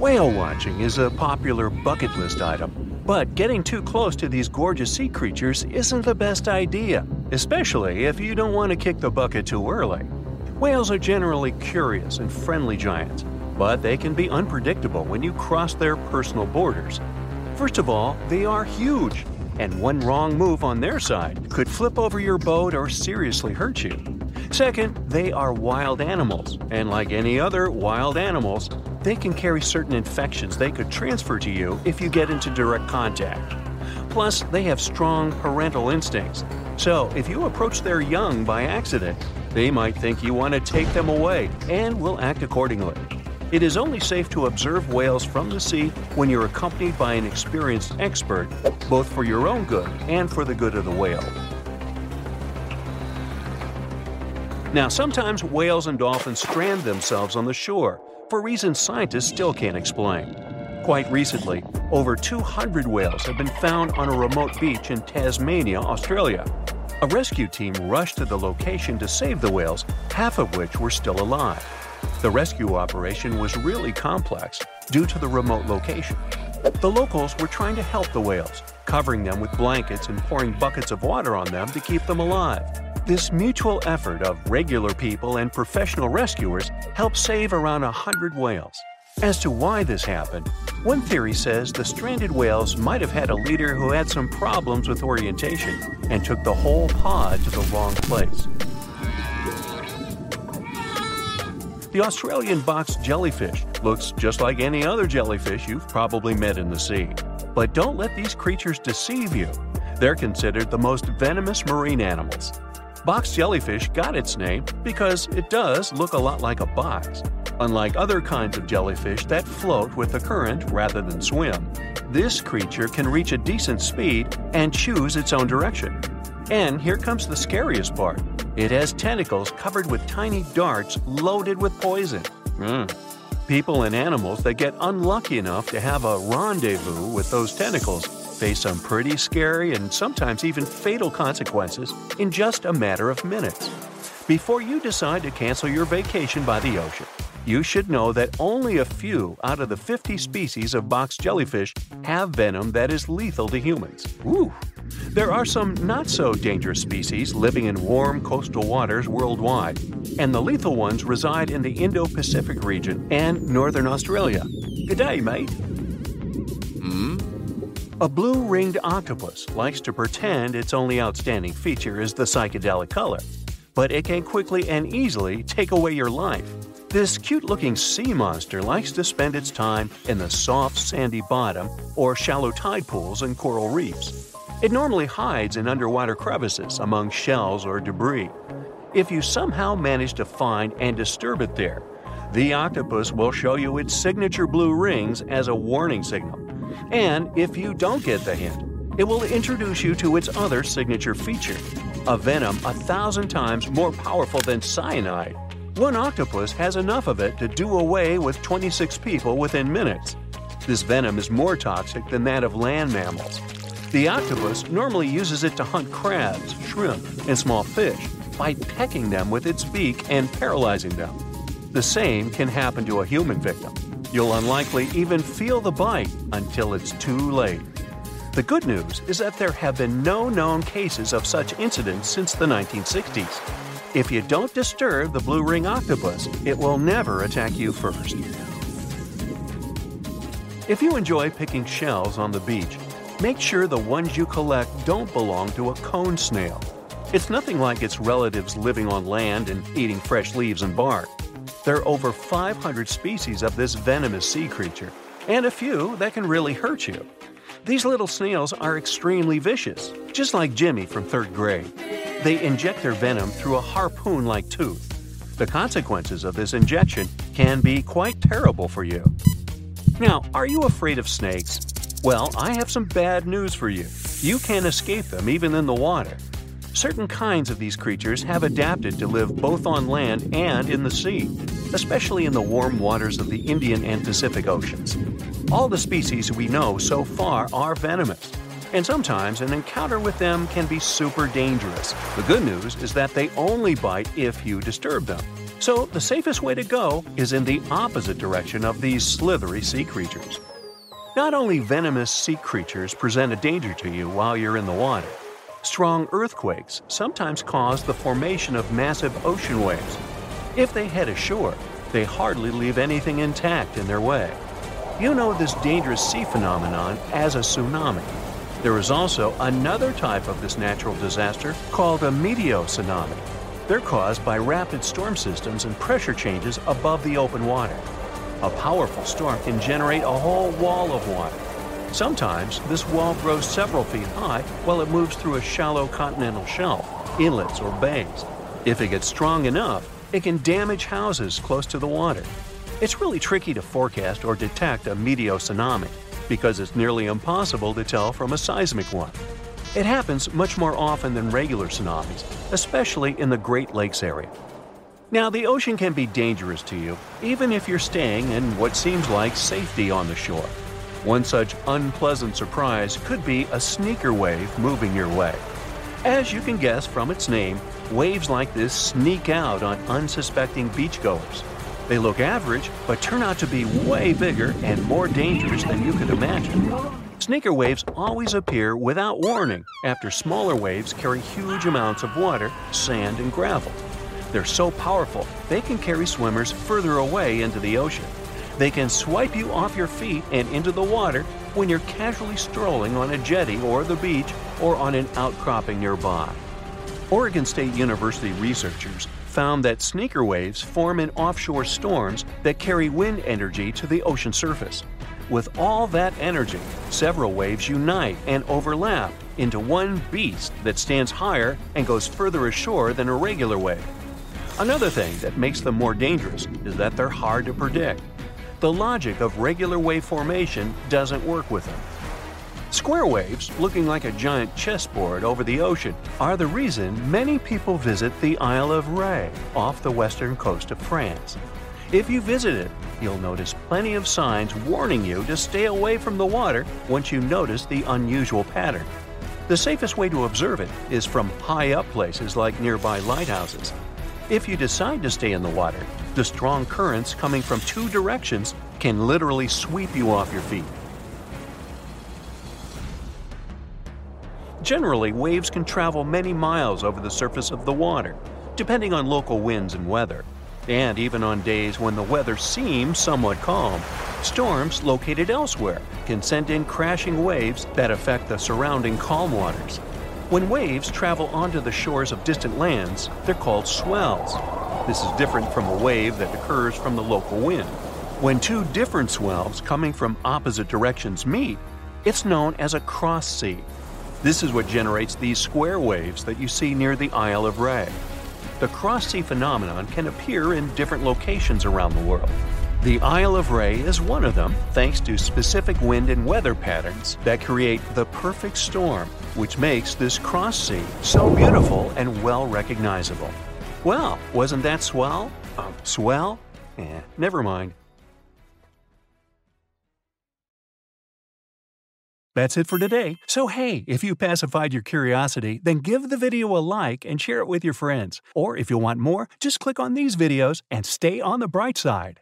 Whale watching is a popular bucket list item, but getting too close to these gorgeous sea creatures isn't the best idea, especially if you don't want to kick the bucket too early. Whales are generally curious and friendly giants, but they can be unpredictable when you cross their personal borders. First of all, they are huge, and one wrong move on their side could flip over your boat or seriously hurt you. Second, they are wild animals, and like any other wild animals, they can carry certain infections they could transfer to you if you get into direct contact. Plus, they have strong parental instincts, so if you approach their young by accident, they might think you want to take them away and will act accordingly. It is only safe to observe whales from the sea when you're accompanied by an experienced expert, both for your own good and for the good of the whale. Now, sometimes whales and dolphins strand themselves on the shore for reasons scientists still can't explain. Quite recently, over 200 whales have been found on a remote beach in Tasmania, Australia. A rescue team rushed to the location to save the whales, half of which were still alive. The rescue operation was really complex due to the remote location. The locals were trying to help the whales, covering them with blankets and pouring buckets of water on them to keep them alive. This mutual effort of regular people and professional rescuers helped save around 100 whales. As to why this happened, one theory says the stranded whales might have had a leader who had some problems with orientation and took the whole pod to the wrong place. The Australian box jellyfish looks just like any other jellyfish you've probably met in the sea. But don't let these creatures deceive you. They're considered the most venomous marine animals. Box jellyfish got its name because it does look a lot like a box. Unlike other kinds of jellyfish that float with the current rather than swim, this creature can reach a decent speed and choose its own direction. And here comes the scariest part it has tentacles covered with tiny darts loaded with poison. Mm. People and animals that get unlucky enough to have a rendezvous with those tentacles face some pretty scary and sometimes even fatal consequences in just a matter of minutes. Before you decide to cancel your vacation by the ocean, you should know that only a few out of the 50 species of box jellyfish have venom that is lethal to humans. Ooh. There are some not so dangerous species living in warm coastal waters worldwide, and the lethal ones reside in the Indo Pacific region and northern Australia. Good day, mate. A blue ringed octopus likes to pretend its only outstanding feature is the psychedelic color, but it can quickly and easily take away your life. This cute looking sea monster likes to spend its time in the soft sandy bottom or shallow tide pools and coral reefs. It normally hides in underwater crevices among shells or debris. If you somehow manage to find and disturb it there, the octopus will show you its signature blue rings as a warning signal. And if you don't get the hint, it will introduce you to its other signature feature a venom a thousand times more powerful than cyanide. One octopus has enough of it to do away with 26 people within minutes. This venom is more toxic than that of land mammals. The octopus normally uses it to hunt crabs, shrimp, and small fish by pecking them with its beak and paralyzing them. The same can happen to a human victim. You'll unlikely even feel the bite until it's too late. The good news is that there have been no known cases of such incidents since the 1960s. If you don't disturb the blue ring octopus, it will never attack you first. If you enjoy picking shells on the beach, Make sure the ones you collect don't belong to a cone snail. It's nothing like its relatives living on land and eating fresh leaves and bark. There are over 500 species of this venomous sea creature, and a few that can really hurt you. These little snails are extremely vicious, just like Jimmy from third grade. They inject their venom through a harpoon like tooth. The consequences of this injection can be quite terrible for you. Now, are you afraid of snakes? Well, I have some bad news for you. You can't escape them even in the water. Certain kinds of these creatures have adapted to live both on land and in the sea, especially in the warm waters of the Indian and Pacific Oceans. All the species we know so far are venomous. And sometimes an encounter with them can be super dangerous. The good news is that they only bite if you disturb them. So the safest way to go is in the opposite direction of these slithery sea creatures. Not only venomous sea creatures present a danger to you while you're in the water, strong earthquakes sometimes cause the formation of massive ocean waves. If they head ashore, they hardly leave anything intact in their way. You know this dangerous sea phenomenon as a tsunami. There is also another type of this natural disaster called a meteotsunami. They're caused by rapid storm systems and pressure changes above the open water. A powerful storm can generate a whole wall of water. Sometimes this wall grows several feet high while it moves through a shallow continental shelf, inlets, or bays. If it gets strong enough, it can damage houses close to the water. It's really tricky to forecast or detect a meteotsunami because it's nearly impossible to tell from a seismic one. It happens much more often than regular tsunamis, especially in the Great Lakes area. Now, the ocean can be dangerous to you, even if you're staying in what seems like safety on the shore. One such unpleasant surprise could be a sneaker wave moving your way. As you can guess from its name, waves like this sneak out on unsuspecting beachgoers. They look average, but turn out to be way bigger and more dangerous than you could imagine. Sneaker waves always appear without warning after smaller waves carry huge amounts of water, sand, and gravel. They're so powerful, they can carry swimmers further away into the ocean. They can swipe you off your feet and into the water when you're casually strolling on a jetty or the beach or on an outcropping nearby. Oregon State University researchers found that sneaker waves form in offshore storms that carry wind energy to the ocean surface. With all that energy, several waves unite and overlap into one beast that stands higher and goes further ashore than a regular wave. Another thing that makes them more dangerous is that they're hard to predict. The logic of regular wave formation doesn't work with them. Square waves, looking like a giant chessboard over the ocean, are the reason many people visit the Isle of Ré off the western coast of France. If you visit it, you'll notice plenty of signs warning you to stay away from the water once you notice the unusual pattern. The safest way to observe it is from high up places like nearby lighthouses. If you decide to stay in the water, the strong currents coming from two directions can literally sweep you off your feet. Generally, waves can travel many miles over the surface of the water, depending on local winds and weather. And even on days when the weather seems somewhat calm, storms located elsewhere can send in crashing waves that affect the surrounding calm waters. When waves travel onto the shores of distant lands, they're called swells. This is different from a wave that occurs from the local wind. When two different swells coming from opposite directions meet, it's known as a cross sea. This is what generates these square waves that you see near the Isle of Ré. The cross sea phenomenon can appear in different locations around the world. The Isle of Ré is one of them, thanks to specific wind and weather patterns that create the perfect storm, which makes this cross sea so beautiful and well recognizable. Well, wasn't that swell? Uh, swell? Eh, never mind. That's it for today. So, hey, if you pacified your curiosity, then give the video a like and share it with your friends. Or if you want more, just click on these videos and stay on the bright side.